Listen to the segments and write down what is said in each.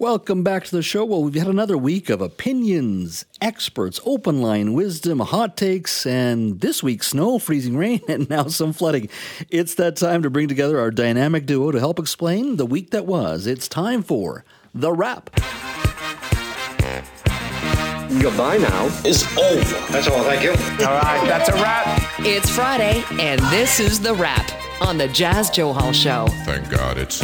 Welcome back to the show. Well, we've had another week of opinions, experts, open line wisdom, hot takes, and this week, snow, freezing rain, and now some flooding. It's that time to bring together our dynamic duo to help explain the week that was. It's time for The Wrap. Goodbye now is over. That's all, thank you. All right, that's a wrap. It's Friday, and this is The Wrap on the Jazz Johal Show. Thank God it's.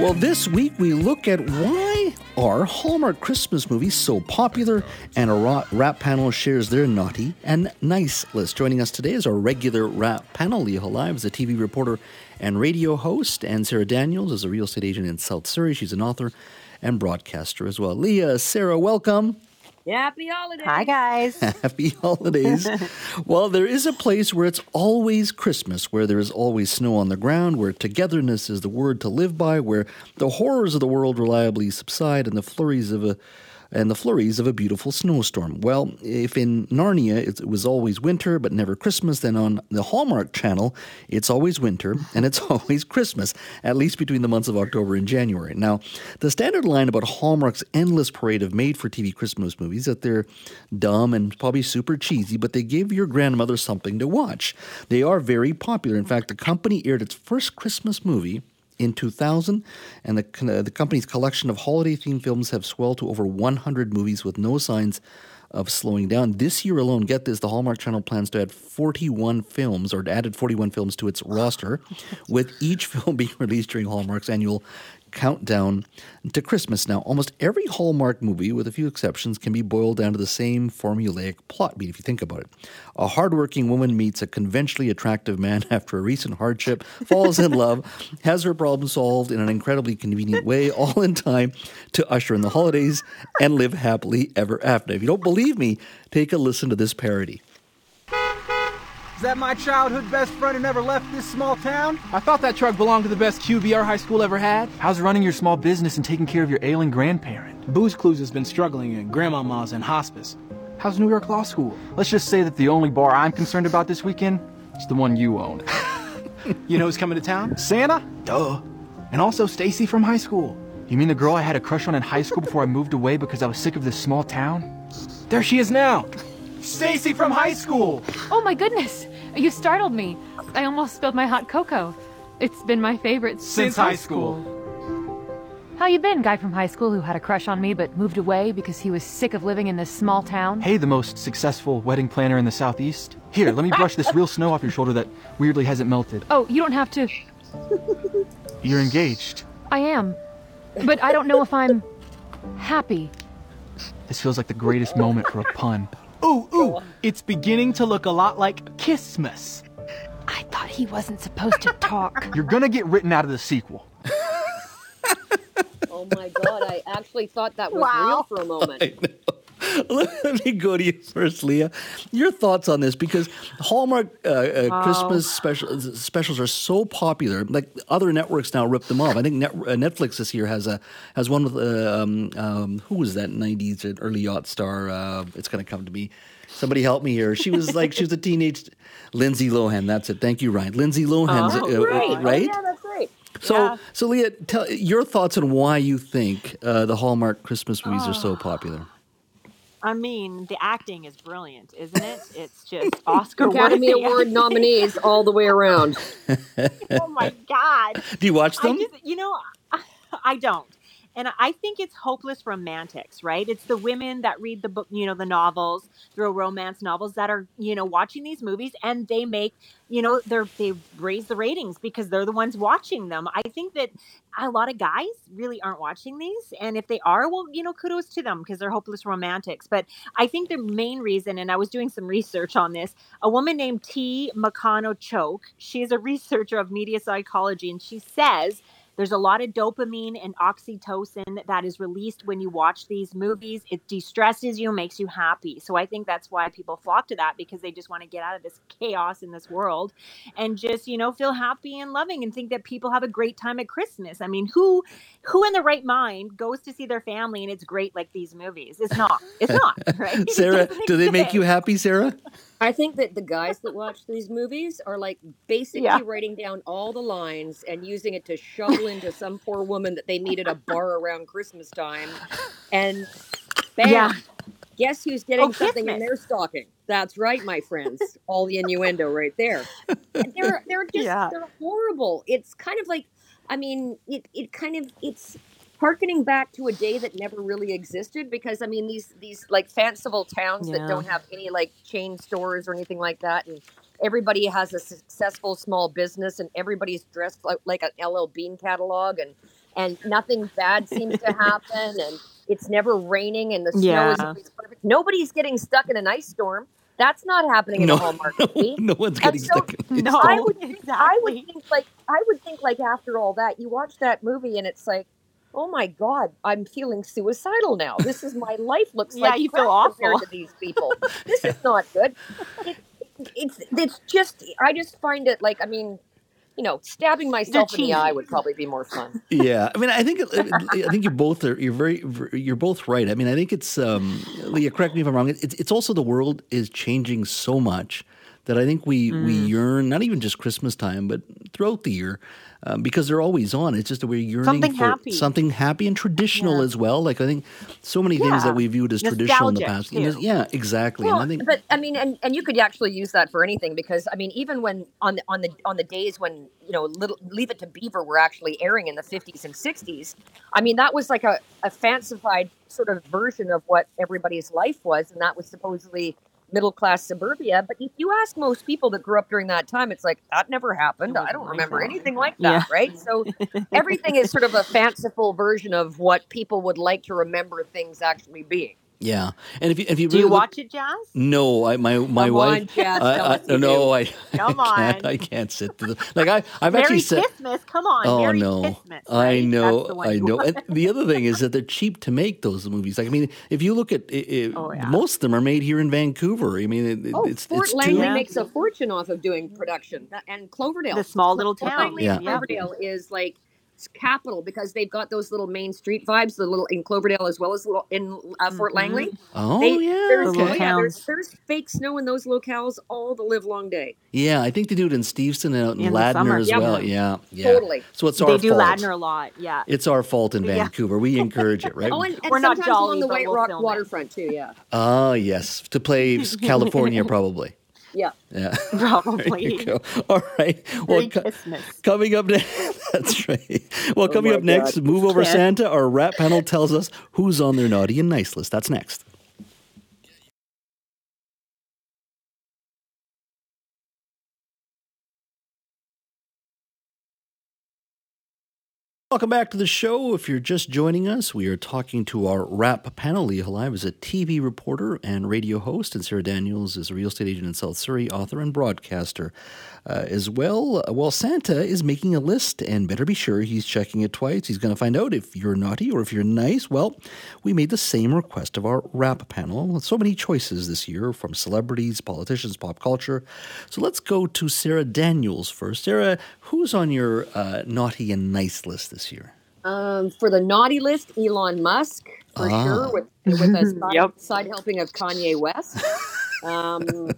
Well, this week we look at why are Hallmark Christmas movies so popular, and a wrap panel shares their naughty and nice list. Joining us today is our regular wrap panel. Leah Holiove is a TV reporter and radio host, and Sarah Daniels is a real estate agent in South Surrey. She's an author and broadcaster as well. Leah, Sarah, welcome. Happy holidays. Hi, guys. Happy holidays. well, there is a place where it's always Christmas, where there is always snow on the ground, where togetherness is the word to live by, where the horrors of the world reliably subside and the flurries of a and the flurries of a beautiful snowstorm. Well, if in Narnia it was always winter but never Christmas, then on the Hallmark channel it's always winter and it's always Christmas, at least between the months of October and January. Now, the standard line about Hallmark's endless parade of made for TV Christmas movies that they're dumb and probably super cheesy, but they give your grandmother something to watch. They are very popular. In fact, the company aired its first Christmas movie in 2000, and the, uh, the company's collection of holiday themed films have swelled to over 100 movies with no signs of slowing down. This year alone, get this, the Hallmark Channel plans to add 41 films, or added 41 films to its roster, with each film being released during Hallmark's annual countdown to Christmas. Now, almost every Hallmark movie, with a few exceptions, can be boiled down to the same formulaic plot beat if you think about it. A hardworking woman meets a conventionally attractive man after a recent hardship, falls in love, has her problem solved in an incredibly convenient way, all in time to usher in the holidays and live happily ever after. If you don't believe me, take a listen to this parody. Is that my childhood best friend who never left this small town? I thought that truck belonged to the best QB our high school ever had. How's running your small business and taking care of your ailing grandparent? Booze Clues has been struggling and Grandmama's in hospice. How's New York Law School? Let's just say that the only bar I'm concerned about this weekend is the one you own. you know who's coming to town? Santa? Duh. And also Stacy from high school. You mean the girl I had a crush on in high school before I moved away because I was sick of this small town? There she is now. Stacy from high school. Oh my goodness. You startled me. I almost spilled my hot cocoa. It's been my favorite since, since high school. How you been, guy from high school who had a crush on me but moved away because he was sick of living in this small town? Hey, the most successful wedding planner in the southeast. Here, let me brush this real snow off your shoulder that weirdly hasn't melted. Oh, you don't have to. You're engaged. I am. But I don't know if I'm happy. This feels like the greatest moment for a pun. Ooh, ooh, it's beginning to look a lot like Christmas. I thought he wasn't supposed to talk. You're gonna get written out of the sequel. oh my god, I actually thought that was wow. real for a moment. Let me go to you first, Leah. Your thoughts on this because Hallmark uh, uh, oh. Christmas special, specials are so popular. Like other networks now rip them off. I think Net, uh, Netflix this year has a has one with uh, um, um, who was that '90s early yacht star? Uh, it's going to come to me. Somebody help me here. She was like she was a teenage Lindsay Lohan. That's it. Thank you, Ryan. Lindsay Lohan, oh, right? right? Oh, yeah, that's great. So, yeah. so Leah, tell your thoughts on why you think uh, the Hallmark Christmas movies oh. are so popular. I mean, the acting is brilliant, isn't it? It's just Oscar Academy Award nominees all the way around. oh my god! Do you watch them? Just, you know, I, I don't. And I think it's hopeless romantics, right? It's the women that read the book, you know, the novels, the romance novels that are, you know, watching these movies and they make, you know, they're they raise the ratings because they're the ones watching them. I think that a lot of guys really aren't watching these. And if they are, well, you know, kudos to them because they're hopeless romantics. But I think the main reason, and I was doing some research on this, a woman named T. Makano Choke, she's a researcher of media psychology, and she says there's a lot of dopamine and oxytocin that is released when you watch these movies. It de-stresses you, makes you happy. So I think that's why people flock to that because they just want to get out of this chaos in this world and just, you know, feel happy and loving and think that people have a great time at Christmas. I mean, who who in the right mind goes to see their family and it's great like these movies? It's not. It's not, right? Sarah, do they make you happy, Sarah? I think that the guys that watch these movies are like basically Yeah. writing down all the lines and using it to shovel into some poor woman that they meet at a bar around Christmas time. And bam, Yeah. guess who's getting Oh, something in their stocking? That's right, my friends. All the innuendo right there. And they're they're just Yeah. they're horrible. It's kind of like I mean, it, it kind of it's harkening back to a day that never really existed because I mean these these like fanciful towns Yeah. that don't have any like chain stores or anything like that and everybody has a successful small business and everybody's dressed like, like an LL Bean catalog and and nothing bad seems to happen and it's never raining and the snow is always perfect. Nobody's getting stuck in an ice storm. That's not happening in No, a Hallmark no, movie. no one's And getting so- stuck. in No, I would, I would think like I would think like after all that, you watch that movie and it's like, oh my god, I'm feeling suicidal now. This is my life looks Yeah, like you feel crap compared awful. to these people. This is not good. It, it's it's just I just find it like I mean, you know, stabbing myself in the eye would probably be more fun. yeah, I mean, I think I think you both are you're very you're both right. I mean, I think it's um, Leah. Correct me if I'm wrong. It's it's also the world is changing so much that I think we we Mm. yearn not even just Christmas time, but throughout the year. Um, because they're always on. It's just that we're yearning Something for happy. something happy and traditional Yeah. as well. Like I think so many things that we viewed as traditional in the past. Too. yeah, exactly. Well, and I think but I mean, and, and you could actually use that for anything because I mean, even when on the on the on the days when you know, little Leave It to Beaver were actually airing in the fifties and sixties, I mean, that was like a, a fancified sort of version of what everybody's life was, and that was supposedly middle class suburbia. But if you ask most people that grew up during that time, it's like that never happened. I don't remember anything like that, Yeah. right? So everything is sort of a fanciful version of what people would like to remember things actually being. Yeah. And if you if you Do really you look- watch it, Jazz? No, I my my Come wife. on, Jazz, I, tell I, no, I, Come I can't. on. I can't sit through the, like I I've Merry actually said. Christmas. Come on. Oh Merry no, Christmas. I know, That's the one I know. want. And the other thing is that they're cheap to make those movies. Like I mean, if you look at i i Oh, yeah. most of them are made here in Vancouver. I mean, it, it- Oh, it's Fort it's Langley too, makes a fortune off of doing production, and Cloverdale, The small little town. Langley Yeah. Cloverdale is like it's capital because they've got those little main street vibes, the little in Cloverdale as well as little in uh, Fort Mhm. Langley. Oh They- yeah, there's, Little oh, yeah, there's, there's fake snow in those locales all the live long day. Yeah, I think they do it in Steveston and out in In Ladner as Yep. well. Yeah, yeah. Totally. So it's our fault. They do fault. Ladner a lot. Yeah. It's our fault in Yeah. Vancouver. We encourage it, right? Oh, and, and We're not sometimes jolly, along the White we'll Rock film it. waterfront too. Yeah, Ah, yes, to play California probably. Yeah. Yeah. Probably. All right. Well, co- coming up next, that's right. Well, oh coming my up next, move over Yeah. Santa. Our wrap panel tells us who's on their naughty and nice list. That's next. Welcome back to the show. If you're just joining us, we are talking to our wrap panel. Leah Holiove is a TV reporter and radio host, and Sarah Daniels is a real estate agent in South Surrey, author and broadcaster uh, as well. Well, Santa is making a list, and better be sure he's checking it twice. He's going to find out if you're naughty or if you're nice. Well, we made the same request of our wrap panel. So many choices this year from celebrities, politicians, pop culture. So let's go to Sarah Daniels first. Sarah, who's on your uh, naughty and nice list this year? Um, for the naughty list, Elon Musk for Ah. sure, with with a side, Yep. side helping of Kanye West, um,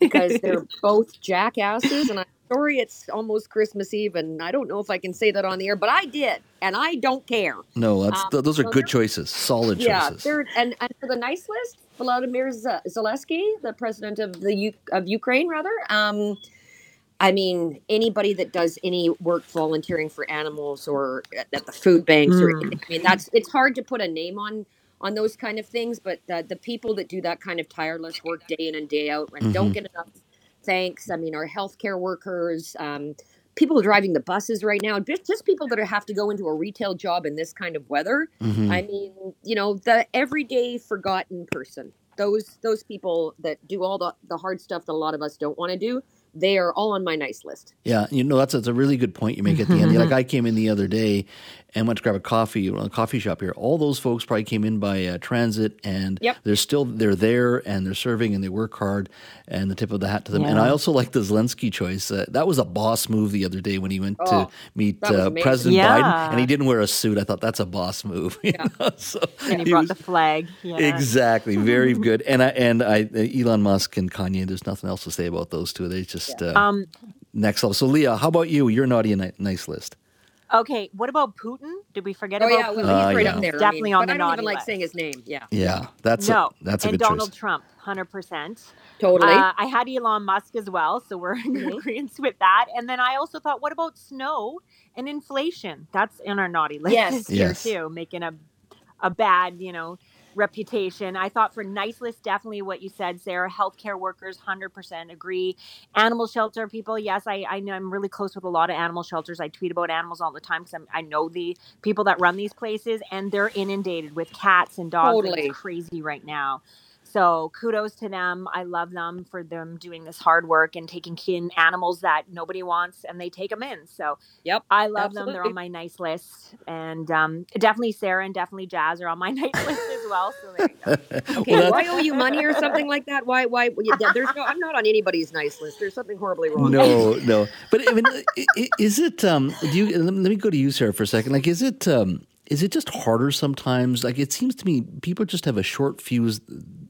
because they're both jackasses. And I'm sorry, it's almost Christmas Eve, and I don't know if I can say that on the air, but I did, and I don't care. No, that's Um, th- those are so good choices, solid Yeah, choices. they're and, and for the nice list, Volodymyr Z- Zelensky, the president of the U- of Ukraine, rather. Um, I mean, anybody that does any work volunteering for animals or at, at the food banks, or Mm. I mean, that's it's hard to put a name on on those kind of things. But uh, the people that do that kind of tireless work day in and day out and don't Mhm. get enough thanks. I mean, our healthcare workers. Um, People driving the buses right now, just just people that are, have to go into a retail job in this kind of weather. Mhm. I mean, you know, the everyday forgotten person. Those those people that do all the, the hard stuff that a lot of us don't want to do. They are all on my nice list. Yeah, you know that's, that's a really good point you make at the end. like I came in the other day and went to grab a coffee at a coffee shop here. All those folks probably came in by uh, transit, and Yep. they're still they're there and they're serving and they work hard. And the tip of the hat to them. And I also like the Zelensky choice. Uh, that was a boss move the other day when he went Oh, to meet uh. President Yeah. Biden, and he didn't wear a suit. I thought that's a boss move. you know? So And he he brought was- the flag. Yeah. Exactly, very good. And I and I Elon Musk and Kanye. There's nothing else to say about those two. They just uh, Um, next level. So Leah, how about you? Your naughty and ni- nice list. Okay, what about Putin? Did we forget Oh about yeah, well, Putin? Uh, he's right yeah. up there. Definitely I mean, on but the I don't naughty even like list. saying his name. Yeah, Yeah, that's no, a that's a and good Donald choice. Trump, hundred percent. totally. Uh, I had Elon Musk as well, so we're in agreement with that. And then I also thought, what about snow and inflation? That's in our naughty list Yes. this year Yes. too, making a a bad, you know, reputation. I thought for nice list, definitely what you said, Sarah. Healthcare workers, hundred percent agree. Animal shelter people, yes, I I know I'm really close with a lot of animal shelters. I tweet about animals all the time because I know the people that run these places, and they're inundated with cats and dogs. Totally. It's crazy right now. So kudos to them. I love them for them doing this hard work and taking in animals that nobody wants and they take them in. So Yep, I love them. They're on my nice list. And um, definitely Sarah and definitely Jazz are on my nice list as well. So there you go. Okay, Well, do I owe you money or something like that? Why? Why? There's no. I'm not on anybody's nice list. There's something horribly wrong. No, no. But I mean, i- i- is it? Um, do you? Let me go to you, Sarah, for a second. Like, is it? Um, is it just harder sometimes? Like, it seems to me people just have a short fuse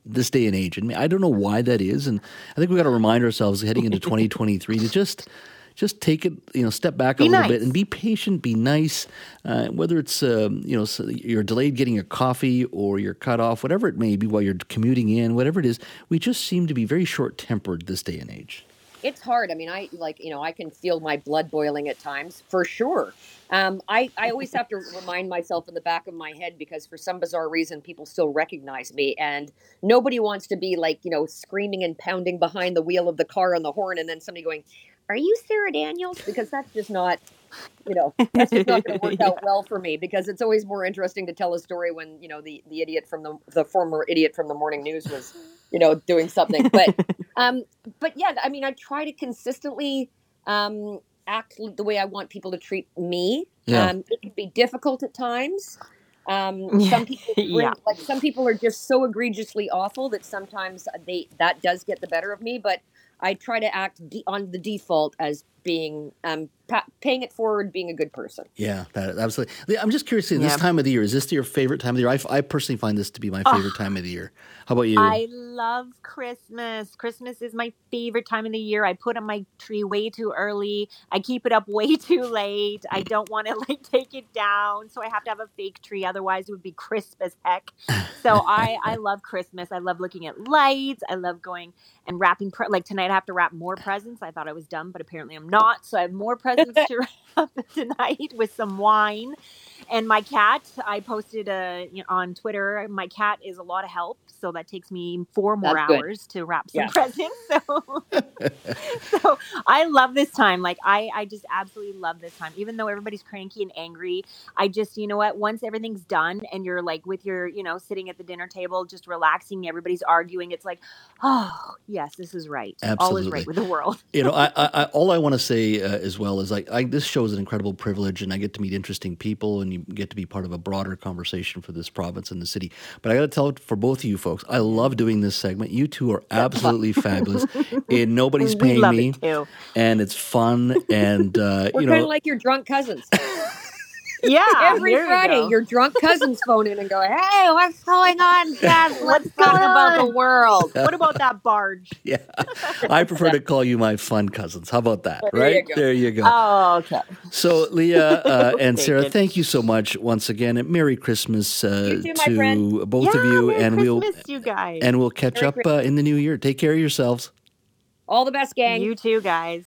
this day and age, and I don't know why that is. And I think we got to remind ourselves heading into 2023 to just. Just take it, you know, step back a Be little bit and be patient, be nice. Uh, whether it's, um, you know, so you're delayed getting your coffee or you're cut off, whatever it may be while you're commuting in, whatever it is, we just seem to be very short tempered this day and age. It's hard. I mean, I like you know I can feel my blood boiling at times for sure. Um, I I always have to remind myself in the back of my head because for some bizarre reason people still recognize me, and nobody wants to be like you know screaming and pounding behind the wheel of the car on the horn, and then somebody going, "Are you Sarah Daniels?" Because that's just not. You know, that's just not going to work out well for me because it's always more interesting to tell a story when you know the the idiot from the the former idiot from the morning news was you know doing something. But um, but yeah, I mean, I try to consistently um, act the way I want people to treat me. Yeah. Um, it can be difficult at times. Um, Yeah. Some people, bring, Yeah. like some people are just so egregiously awful that sometimes they that does get the better of me. But I try to act de- on the default as being um, pa- paying it forward, being a good person. Yeah, that, absolutely. I'm just curious. This Yeah. time of the year is this your favorite time of the year? I, f- I personally find this to be my favorite time of the year. How about you? I love Christmas. Christmas is my favorite time of the year. I put up my tree way too early. I keep it up way too late. I don't want to like take it down, so I have to have a fake tree. Otherwise, it would be crisp as heck. So I I love Christmas. I love looking at lights. I love going and wrapping. Pre- like tonight, I have to wrap more presents. I thought I was done, but apparently I'm not. So I have more presents to wrap tonight with some wine. And my cat, I posted uh, you know, on Twitter. My cat is a lot of help, so that takes me four more That's good. hours to wrap some Yeah. presents. So, so I love this time. Like I, I just absolutely love this time. Even though everybody's cranky and angry, I just, you know what? Once everything's done and you're like with your, you know, sitting at the dinner table, just relaxing. Everybody's arguing. It's like, oh yes, this is right. All is right with the world. you know, I, I, I, all I want to say uh, as well is like I, this show is an incredible privilege, and I get to meet interesting people, and you get to be part of a broader conversation for this province and the city. But I got to tell it for both of you folks, I love doing this segment. You two are absolutely fabulous, and nobody's We paying love me, it too. and it's fun, and uh, We're you kind know, of like your drunk cousins. Yeah. Every there you Friday, go. your drunk cousins phone in and go, "Hey, what's going on, Dad? Let's What's talk going about the world." what about that barge? yeah, I prefer to call you my fun cousins. How about that? There right go. there, you go. Oh, okay. So, Leah uh, and Take Sarah, it. thank you so much once again. And Merry Christmas uh, You too, to friend. both of you, Merry and we'll you guys. and we'll catch Merry up uh, in the new year. Take care of yourselves. All the best, gang. you too, guys.